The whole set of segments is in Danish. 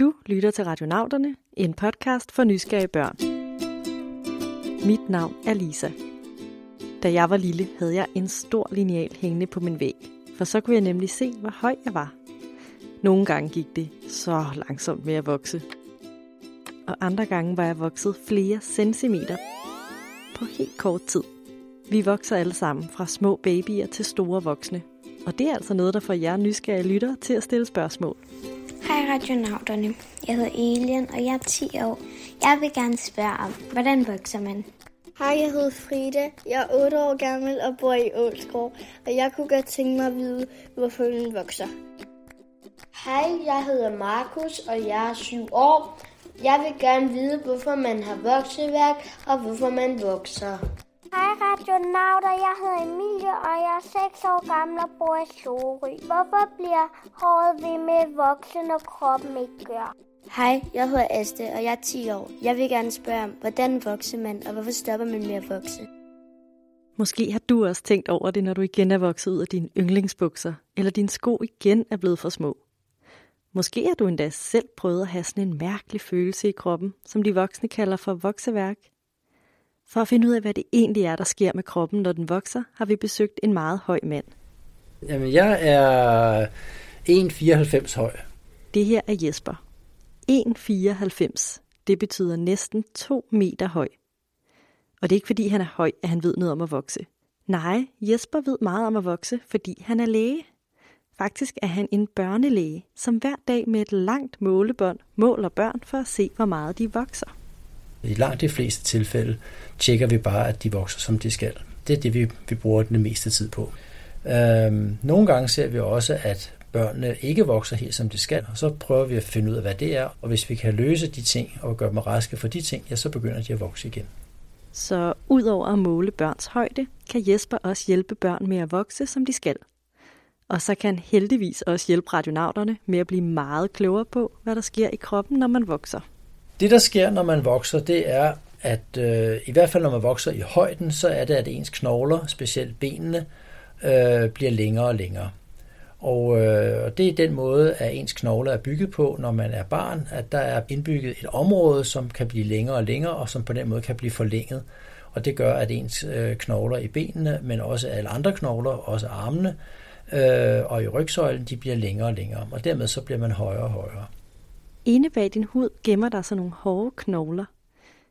Du lytter til Radionauterne, en podcast for nysgerrige børn. Mit navn er Lisa. Da jeg var lille, havde jeg en stor lineal hængende på min væg, for så kunne jeg nemlig se, hvor høj jeg var. Nogle gange gik det så langsomt med at vokse. Og andre gange var jeg vokset flere centimeter på helt kort tid. Vi vokser alle sammen fra små babyer til store voksne. Og det er altså noget, der får jer nysgerrige lyttere til at stille spørgsmål. Hej radionauterne. Jeg hedder Elian, og jeg er 10 år. Jeg vil gerne spørge om, hvordan vokser man? Hej, jeg hedder Frida. Jeg er 8 år gammel og bor i Ålskov, og jeg kunne godt tænke mig at vide, hvorfor man vokser. Hej, jeg hedder Markus, og jeg er 7 år. Jeg vil gerne vide, hvorfor man har vokseværk, og hvorfor man vokser. Hej radionauter, jeg hedder Emilie, og jeg er 6 år gammel og bor i Sorø. Hvorfor bliver håret ved med at vokse, når kroppen ikke gør? Hej, jeg hedder Aste, og jeg er 10 år. Jeg vil gerne spørge om, hvordan vokser man, og hvorfor stopper man med at vokse? Måske har du også tænkt over det, når du igen er vokset ud af dine yndlingsbukser, eller dine sko igen er blevet for små. Måske har du endda selv prøvet at have sådan en mærkelig følelse i kroppen, som de voksne kalder for vokseværk. For at finde ud af, hvad det egentlig er, der sker med kroppen, når den vokser, har vi besøgt en meget høj mand. Jamen, jeg er 1,94 høj. Det her er Jesper. 1,94. Det betyder næsten 2 meter høj. Og det er ikke fordi, han er høj, at han ved noget om at vokse. Nej, Jesper ved meget om at vokse, fordi han er læge. Faktisk er han en børnelæge, som hver dag med et langt målebånd måler børn for at se, hvor meget de vokser. I langt de fleste tilfælde tjekker vi bare, at de vokser, som de skal. Det er det, vi, vi bruger den meste tid på. Øhm, nogle gange ser vi også, at børnene ikke vokser helt, som de skal, og så prøver vi at finde ud af, hvad det er. Og hvis vi kan løse de ting og gøre dem raske for de ting, ja, så begynder de at vokse igen. Så udover at måle børns højde, kan Jesper også hjælpe børn med at vokse, som de skal. Og så kan han heldigvis også hjælpe radionauterne med at blive meget klogere på, hvad der sker i kroppen, når man vokser. Det, der sker, når man vokser, det er, at øh, i hvert fald når man vokser i højden, så er det, at ens knogler, specielt benene, øh, bliver længere og længere. Og øh, det er den måde, at ens knogler er bygget på, når man er barn, at der er indbygget et område, som kan blive længere og længere, og som på den måde kan blive forlænget. Og det gør, at ens øh, knogler i benene, men også alle andre knogler, også armene øh, og i rygsøjlen, de bliver længere og længere. Og dermed så bliver man højere og højere. Inde bag din hud gemmer der sig nogle hårde knogler.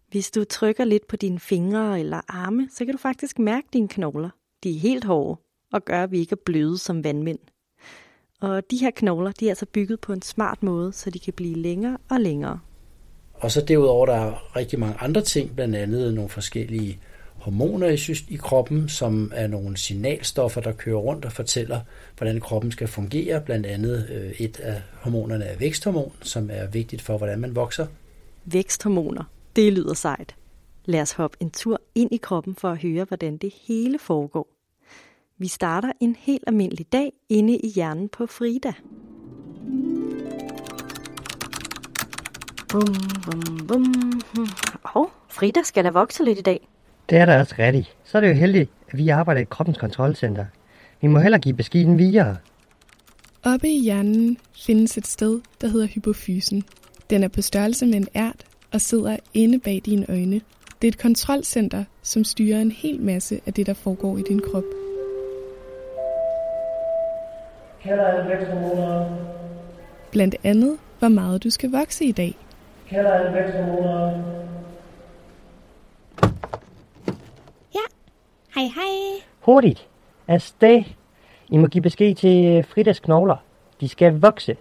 Hvis du trykker lidt på dine fingre eller arme, så kan du faktisk mærke dine knogler. De er helt hårde og gør, at vi ikke er bløde som vandmænd. Og de her knogler, de er altså bygget på en smart måde, så de kan blive længere og længere. Og så derudover, der er rigtig mange andre ting, blandt andet nogle forskellige hormoner i, i kroppen, som er nogle signalstoffer, der kører rundt og fortæller, hvordan kroppen skal fungere. Blandt andet øh, et af hormonerne er væksthormon, som er vigtigt for, hvordan man vokser. Væksthormoner, det lyder sejt. Lad os hoppe en tur ind i kroppen for at høre, hvordan det hele foregår. Vi starter en helt almindelig dag inde i hjernen på Frida. Bum, bum, bum. Og Frida skal da vokse lidt i dag. Det er da også rigtigt. Så er det jo heldigt, at vi arbejder i kroppens kontrolcenter. Vi må heller give beskeden videre. Oppe i hjernen findes et sted, der hedder hypofysen. Den er på størrelse med en ært og sidder inde bag dine øjne. Det er et kontrolcenter, som styrer en hel masse af det, der foregår i din krop. Blandt andet, hvor meget du skal vokse i dag. Hej hej. Hurtigt. Afsted. I må give besked til Fridas knogler. De skal vokse.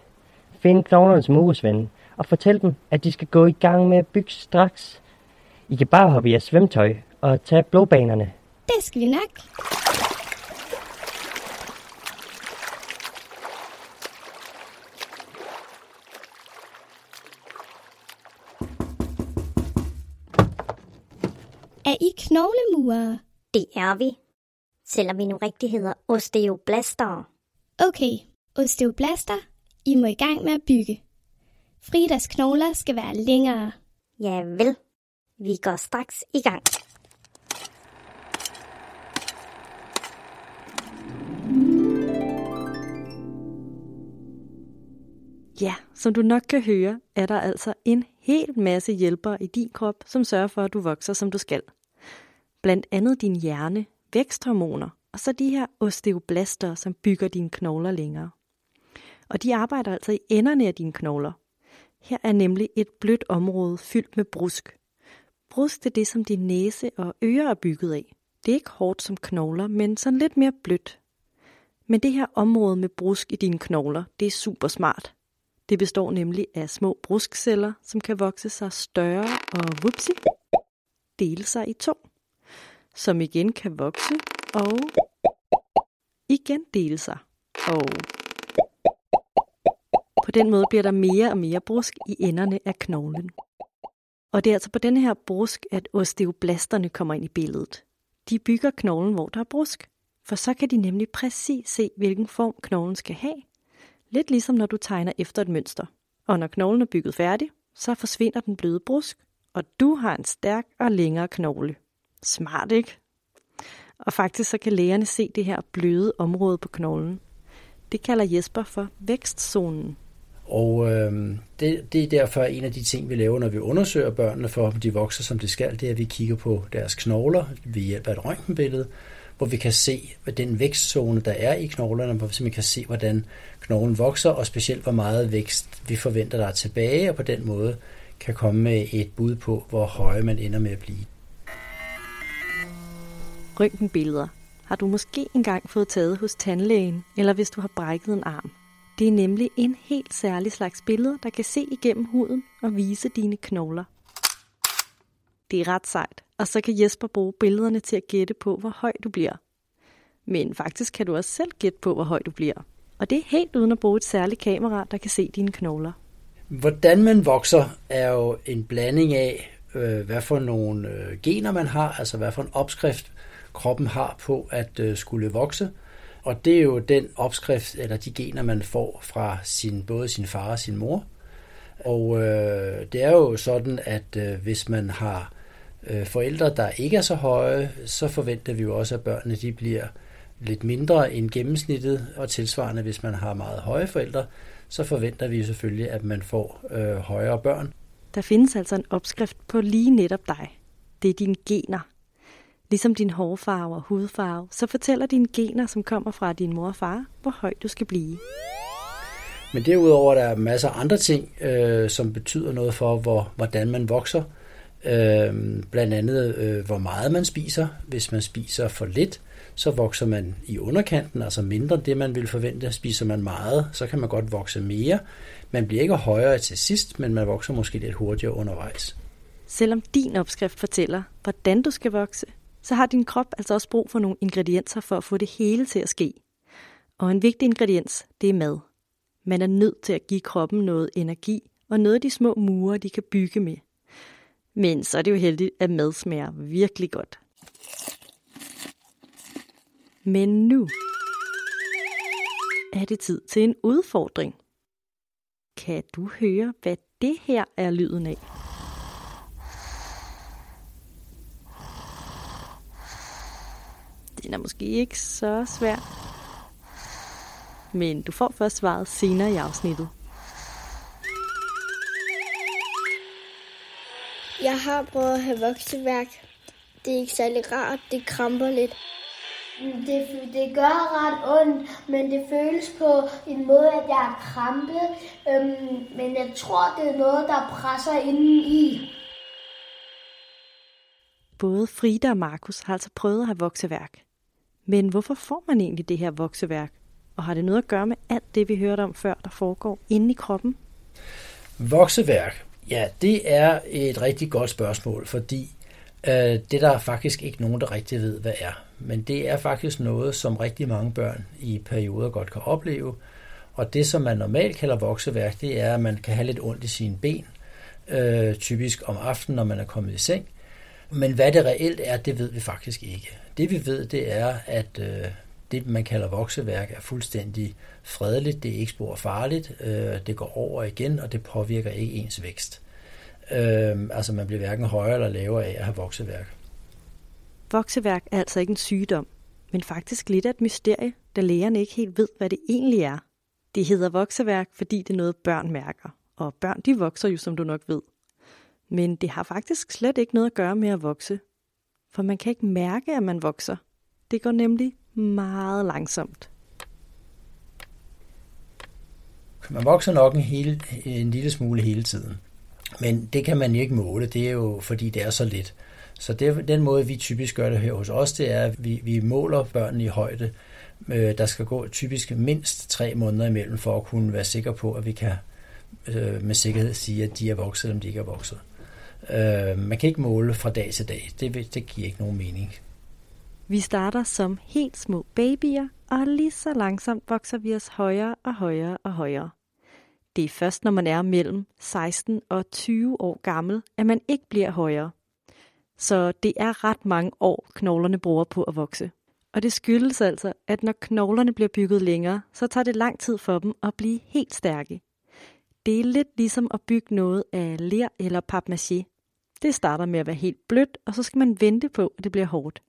Find knoglernes muresvende og fortæl dem, at de skal gå i gang med at bygge straks. I kan bare hoppe i jeres svømtøj og tage blåbanerne. Det skal vi nok. Er I knoglemurere? Det er vi. Selvom vi nu rigtig hedder osteoblaster. Okay, osteoblaster, I må i gang med at bygge. Fridas knogler skal være længere. Ja vel. Vi går straks i gang. Ja, som du nok kan høre, er der altså en hel masse hjælpere i din krop, som sørger for, at du vokser, som du skal. Blandt andet din hjerne, væksthormoner og så de her osteoblaster, som bygger dine knogler længere. Og de arbejder altså i enderne af dine knogler. Her er nemlig et blødt område fyldt med brusk. Brusk er det, som din næse og ører er bygget af. Det er ikke hårdt som knogler, men sådan lidt mere blødt. Men det her område med brusk i dine knogler, det er super smart. Det består nemlig af små bruskceller, som kan vokse sig større og whoopsie, dele sig i to, som igen kan vokse og igen dele sig. Og på den måde bliver der mere og mere brusk i enderne af knoglen. Og det er altså på denne her brusk, at osteoblasterne kommer ind i billedet. De bygger knoglen, hvor der er brusk. For så kan de nemlig præcis se, hvilken form knoglen skal have. Lidt ligesom når du tegner efter et mønster. Og når knoglen er bygget færdig, så forsvinder den bløde brusk, og du har en stærk og længere knogle. Smart, ikke? Og faktisk så kan lægerne se det her bløde område på knoglen. Det kalder Jesper for vækstzonen. Og øh, det, det er derfor en af de ting, vi laver, når vi undersøger børnene for, om de vokser, som de skal, det er, at vi kigger på deres knogler ved hjælp af et røntgenbillede, hvor vi kan se, hvad den vækstzone, der er i knoglerne, hvor vi kan se, hvordan knoglen vokser, og specielt hvor meget vækst vi forventer, der er tilbage, og på den måde kan komme med et bud på, hvor høje man ender med at blive. Røntgenbilleder har du måske engang fået taget hos tandlægen, eller hvis du har brækket en arm. Det er nemlig en helt særlig slags billeder, der kan se igennem huden og vise dine knogler. Det er ret sejt, og så kan Jesper bruge billederne til at gætte på, hvor høj du bliver. Men faktisk kan du også selv gætte på, hvor høj du bliver. Og det er helt uden at bruge et særligt kamera, der kan se dine knogler. Hvordan man vokser er jo en blanding af, øh, hvad for nogle øh, gener man har, altså hvad for en opskrift kroppen har på at øh, skulle vokse. Og det er jo den opskrift, eller de gener, man får fra sin, både sin far og sin mor. Og øh, det er jo sådan, at øh, hvis man har øh, forældre, der ikke er så høje, så forventer vi jo også, at børnene de bliver lidt mindre end gennemsnittet, og tilsvarende, hvis man har meget høje forældre, så forventer vi selvfølgelig, at man får øh, højere børn. Der findes altså en opskrift på lige netop dig. Det er dine gener. Ligesom din hårfarve og hudfarve, så fortæller dine gener, som kommer fra din mor og far, hvor høj du skal blive. Men derudover der er masser af andre ting, øh, som betyder noget for, hvor, hvordan man vokser. Øh, blandt andet, øh, hvor meget man spiser. Hvis man spiser for lidt, så vokser man i underkanten, altså mindre det, man vil forvente. Spiser man meget, så kan man godt vokse mere. Man bliver ikke højere til sidst, men man vokser måske lidt hurtigere undervejs. Selvom din opskrift fortæller, hvordan du skal vokse, så har din krop altså også brug for nogle ingredienser for at få det hele til at ske. Og en vigtig ingrediens, det er mad. Man er nødt til at give kroppen noget energi og noget af de små mure, de kan bygge med. Men så er det jo heldigt, at mad smager virkelig godt. Men nu er det tid til en udfordring. Kan du høre, hvad det her er lyden af? Den er måske ikke så svær. Men du får først svaret senere i afsnittet. Jeg har prøvet at have vokseværk. Det er ikke særlig rart. Det kramper lidt. Det, det gør ret ondt, men det føles på en måde, at jeg er krampe. Øhm, men jeg tror, det er noget, der presser inden i. Både Frida og Markus har altså prøvet at have vokseværk. Men hvorfor får man egentlig det her vokseværk? Og har det noget at gøre med alt det, vi hørte om før, der foregår inde i kroppen? Vokseværk, ja, det er et rigtig godt spørgsmål, fordi øh, det der er faktisk ikke nogen, der rigtig ved, hvad er. Men det er faktisk noget, som rigtig mange børn i perioder godt kan opleve. Og det, som man normalt kalder vokseværk, det er, at man kan have lidt ondt i sine ben, øh, typisk om aftenen, når man er kommet i seng. Men hvad det reelt er, det ved vi faktisk ikke. Det vi ved, det er, at øh, det man kalder vokseværk er fuldstændig fredeligt, det er ikke spor farligt, øh, det går over igen, og det påvirker ikke ens vækst. Øh, altså man bliver hverken højere eller lavere af at have vokseværk. Vokseværk er altså ikke en sygdom, men faktisk lidt af et mysterie, da lægerne ikke helt ved, hvad det egentlig er. Det hedder vokseværk, fordi det er noget, børn mærker. Og børn, de vokser jo, som du nok ved. Men det har faktisk slet ikke noget at gøre med at vokse. For man kan ikke mærke, at man vokser. Det går nemlig meget langsomt. Man vokser nok en, hele, en lille smule hele tiden. Men det kan man ikke måle, det er jo fordi det er så lidt. Så det, den måde, vi typisk gør det her hos os, det er, at vi, vi måler børnene i højde. Øh, der skal gå typisk mindst tre måneder imellem, for at kunne være sikker på, at vi kan øh, med sikkerhed sige, at de er vokset, eller de ikke er vokset. Øh, man kan ikke måle fra dag til dag. Det, det giver ikke nogen mening. Vi starter som helt små babyer, og lige så langsomt vokser vi os højere og højere og højere. Det er først, når man er mellem 16 og 20 år gammel, at man ikke bliver højere. Så det er ret mange år, knoglerne bruger på at vokse. Og det skyldes altså, at når knoglerne bliver bygget længere, så tager det lang tid for dem at blive helt stærke. Det er lidt ligesom at bygge noget af ler eller papmaché. Det starter med at være helt blødt, og så skal man vente på, at det bliver hårdt.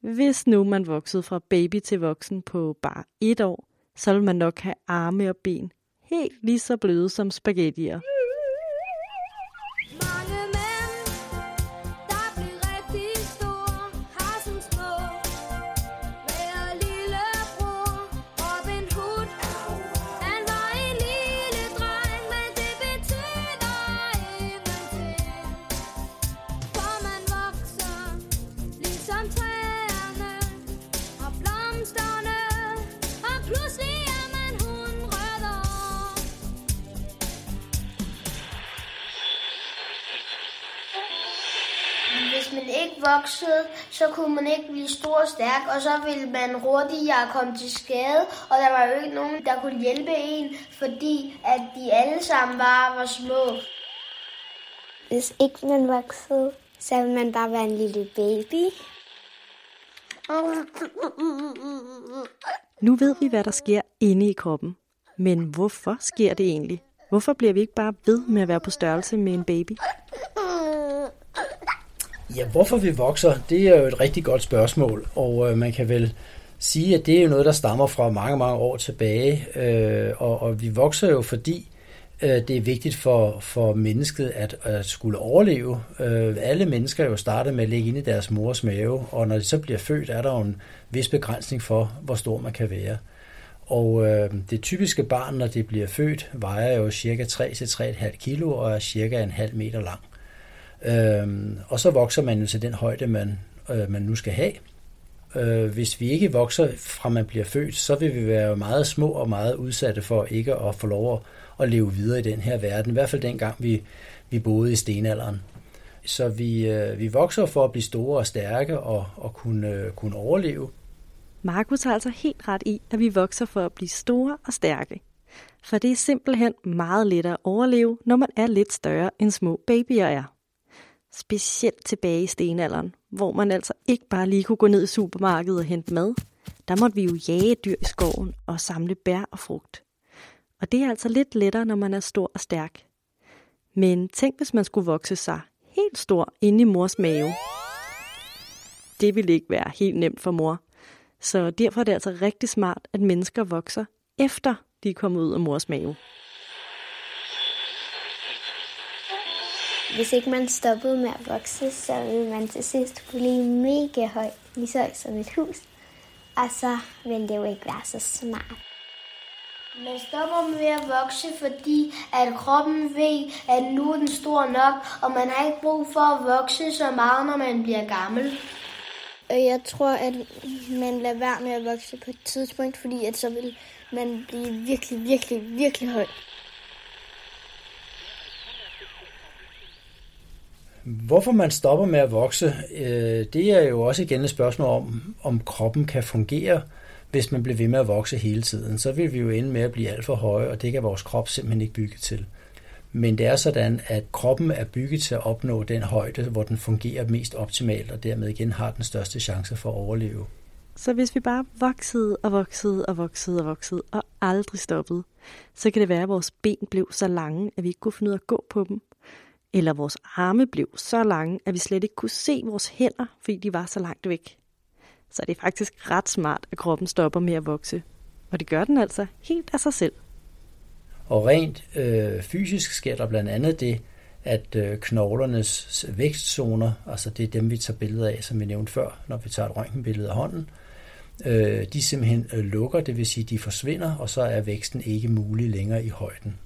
Hvis nu man voksede fra baby til voksen på bare et år, så vil man nok have arme og ben helt lige så bløde som spaghettier. Voksede, så kunne man ikke blive stor og stærk, og så ville man hurtigere komme til skade, og der var jo ikke nogen, der kunne hjælpe en, fordi at de alle sammen bare var små. Hvis ikke man voksede, så ville man bare være en lille baby. Nu ved vi, hvad der sker inde i kroppen. Men hvorfor sker det egentlig? Hvorfor bliver vi ikke bare ved med at være på størrelse med en baby? Ja, hvorfor vi vokser, det er jo et rigtig godt spørgsmål, og øh, man kan vel sige, at det er jo noget, der stammer fra mange, mange år tilbage, øh, og, og vi vokser jo, fordi øh, det er vigtigt for, for mennesket at, at skulle overleve. Øh, alle mennesker jo starter med at ligge inde i deres mors mave, og når de så bliver født, er der jo en vis begrænsning for, hvor stor man kan være. Og øh, det typiske barn, når det bliver født, vejer jo cirka 3-3,5 kilo og er cirka en halv meter lang. Øhm, og så vokser man jo til den højde, man, øh, man nu skal have. Øh, hvis vi ikke vokser fra man bliver født, så vil vi være meget små og meget udsatte for ikke at få lov at, at leve videre i den her verden. I hvert fald dengang vi, vi boede i stenalderen. Så vi, øh, vi vokser for at blive store og stærke og, og kunne, øh, kunne overleve. Markus har altså helt ret i, at vi vokser for at blive store og stærke. For det er simpelthen meget lettere at overleve, når man er lidt større end små babyer er. Specielt tilbage i stenalderen, hvor man altså ikke bare lige kunne gå ned i supermarkedet og hente mad. Der måtte vi jo jage dyr i skoven og samle bær og frugt. Og det er altså lidt lettere, når man er stor og stærk. Men tænk, hvis man skulle vokse sig helt stor inde i mors mave. Det ville ikke være helt nemt for mor. Så derfor er det altså rigtig smart, at mennesker vokser efter de er kommet ud af mors mave. Hvis ikke man stoppede med at vokse, så ville man til sidst blive mega høj, lige så som et hus. Og så ville det jo ikke være så smart. Man stopper med at vokse, fordi at kroppen ved, at nu er den stor nok, og man har ikke brug for at vokse så meget, når man bliver gammel. Jeg tror, at man lader være med at vokse på et tidspunkt, fordi at så vil man blive virkelig, virkelig, virkelig høj. Hvorfor man stopper med at vokse, øh, det er jo også igen et spørgsmål om, om kroppen kan fungere, hvis man bliver ved med at vokse hele tiden. Så vil vi jo ende med at blive alt for høje, og det kan vores krop simpelthen ikke bygge til. Men det er sådan, at kroppen er bygget til at opnå den højde, hvor den fungerer mest optimalt, og dermed igen har den største chance for at overleve. Så hvis vi bare voksede og voksede og voksede og voksede og aldrig stoppede, så kan det være, at vores ben blev så lange, at vi ikke kunne finde ud af at gå på dem, eller vores arme blev så lange, at vi slet ikke kunne se vores hænder, fordi de var så langt væk. Så det er faktisk ret smart, at kroppen stopper med at vokse. Og det gør den altså helt af sig selv. Og rent øh, fysisk sker der blandt andet det, at øh, knoglernes vækstzoner, altså det er dem, vi tager billeder af, som vi nævnte før, når vi tager et røntgenbillede af hånden, øh, de simpelthen øh, lukker, det vil sige, de forsvinder, og så er væksten ikke mulig længere i højden.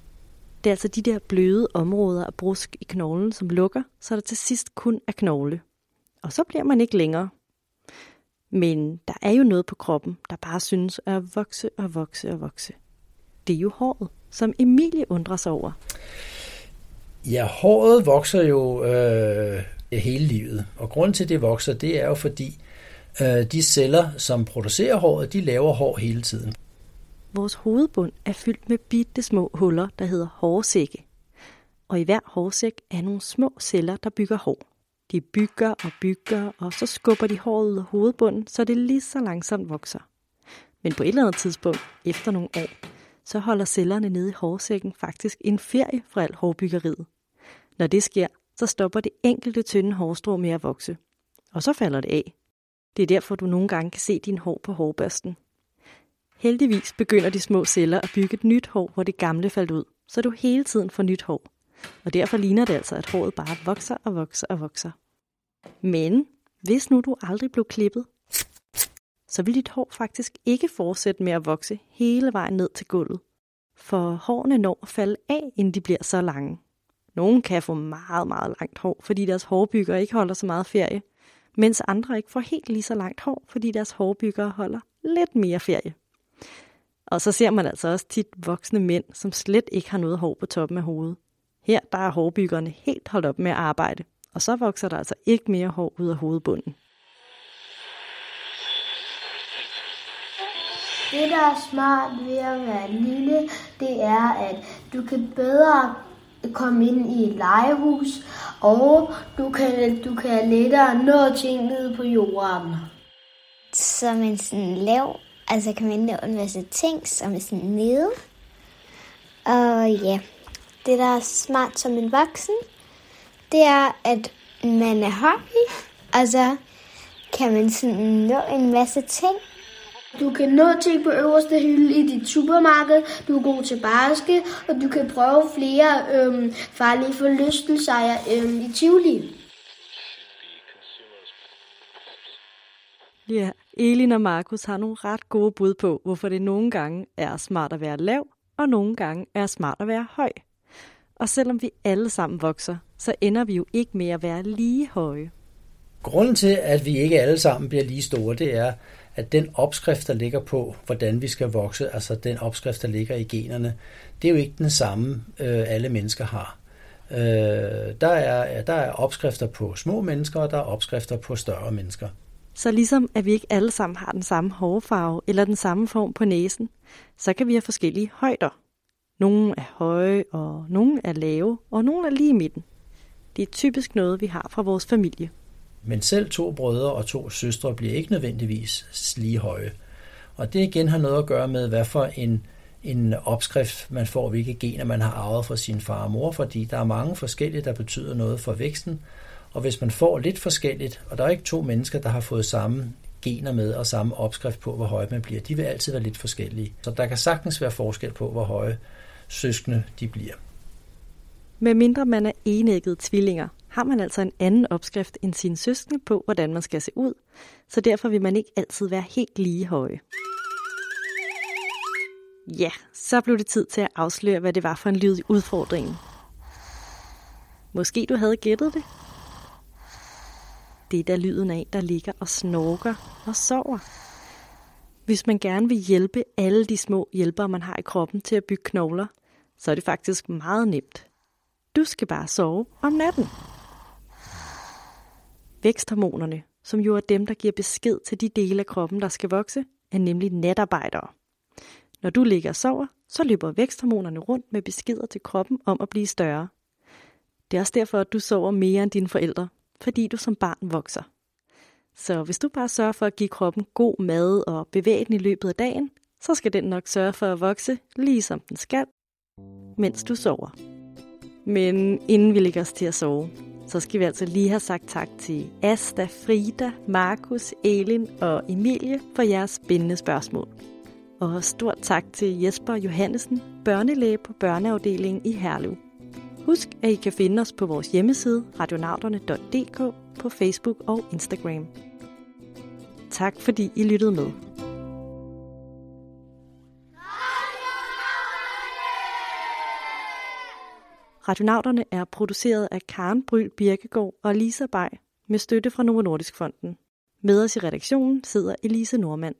Det er altså de der bløde områder af brusk i knoglen, som lukker, så der til sidst kun er knogle. Og så bliver man ikke længere. Men der er jo noget på kroppen, der bare synes at vokse og vokse og vokse. Det er jo håret, som Emilie undrer sig over. Ja, håret vokser jo øh, hele livet, og grunden til, at det vokser, det er jo fordi, øh, de celler, som producerer håret, de laver hår hele tiden. Vores hovedbund er fyldt med bitte små huller, der hedder hårsække. Og i hver hårsæk er nogle små celler, der bygger hår. De bygger og bygger, og så skubber de håret ud af hovedbunden, så det lige så langsomt vokser. Men på et eller andet tidspunkt, efter nogle år, så holder cellerne nede i hårsækken faktisk en ferie fra alt hårbyggeriet. Når det sker, så stopper det enkelte tynde hårstrå med at vokse. Og så falder det af. Det er derfor, du nogle gange kan se din hår på hårbørsten. Heldigvis begynder de små celler at bygge et nyt hår, hvor det gamle faldt ud, så du hele tiden får nyt hår. Og derfor ligner det altså, at håret bare vokser og vokser og vokser. Men hvis nu du aldrig blev klippet, så vil dit hår faktisk ikke fortsætte med at vokse hele vejen ned til gulvet. For hårene når at falde af, inden de bliver så lange. Nogle kan få meget, meget langt hår, fordi deres hårbygger ikke holder så meget ferie, mens andre ikke får helt lige så langt hår, fordi deres hårbygger holder lidt mere ferie. Og så ser man altså også tit voksne mænd, som slet ikke har noget hår på toppen af hovedet. Her der er hårbyggerne helt holdt op med at arbejde, og så vokser der altså ikke mere hår ud af hovedbunden. Det, der er smart ved at være lille, det er, at du kan bedre komme ind i et legehus, og du kan, du kan lettere nå ting ned på jorden. Så man sådan lav, altså kan man nå en masse ting, som er sådan nede. Og ja, det der er smart som en voksen, det er, at man er hobby. Altså kan man sådan nå en masse ting, du kan nå ting på øverste hylde i dit supermarked, du er god til barske, og du kan prøve flere øhm, farlige forlystelser øhm, i Tivoli. Ja, Elin og Markus har nogle ret gode bud på, hvorfor det nogle gange er smart at være lav, og nogle gange er smart at være høj. Og selvom vi alle sammen vokser, så ender vi jo ikke med at være lige høje. Grunden til, at vi ikke alle sammen bliver lige store, det er, at den opskrift, der ligger på, hvordan vi skal vokse, altså den opskrift, der ligger i generne, det er jo ikke den samme, øh, alle mennesker har. Øh, der, er, der er opskrifter på små mennesker, og der er opskrifter på større mennesker. Så ligesom at vi ikke alle sammen har den samme hårfarve eller den samme form på næsen, så kan vi have forskellige højder. Nogle er høje, og nogle er lave, og nogle er lige i midten. Det er typisk noget, vi har fra vores familie. Men selv to brødre og to søstre bliver ikke nødvendigvis lige høje. Og det igen har noget at gøre med, hvad for en, en opskrift man får, hvilke gener man har arvet fra sin far og mor, fordi der er mange forskellige, der betyder noget for væksten. Og hvis man får lidt forskelligt, og der er ikke to mennesker, der har fået samme gener med og samme opskrift på, hvor høje man bliver, de vil altid være lidt forskellige. Så der kan sagtens være forskel på, hvor høje søskende de bliver. Med mindre man er enægget tvillinger, har man altså en anden opskrift end sine søskende på, hvordan man skal se ud, så derfor vil man ikke altid være helt lige høje. Ja, så blev det tid til at afsløre, hvad det var for en lyd i udfordringen. Måske du havde gættet det? Det er da lyden af, der ligger og snorker og sover. Hvis man gerne vil hjælpe alle de små hjælpere, man har i kroppen til at bygge knogler, så er det faktisk meget nemt. Du skal bare sove om natten. Væksthormonerne, som jo er dem, der giver besked til de dele af kroppen, der skal vokse, er nemlig natarbejdere. Når du ligger og sover, så løber væksthormonerne rundt med beskeder til kroppen om at blive større. Det er også derfor, at du sover mere end dine forældre, fordi du som barn vokser. Så hvis du bare sørger for at give kroppen god mad og bevæge den i løbet af dagen, så skal den nok sørge for at vokse, lige som den skal, mens du sover. Men inden vi lægger os til at sove, så skal vi altså lige have sagt tak til Asta, Frida, Markus, Elin og Emilie for jeres spændende spørgsmål. Og stort tak til Jesper Johannesen, børnelæge på børneafdelingen i Herlev. Husk, at I kan finde os på vores hjemmeside radionauterne.dk på Facebook og Instagram. Tak fordi I lyttede med. Radionauterne er produceret af Karen Bryl Birkegaard og Lisa Bay med støtte fra Novo Nordisk Fonden. Med os i redaktionen sidder Elise Normand.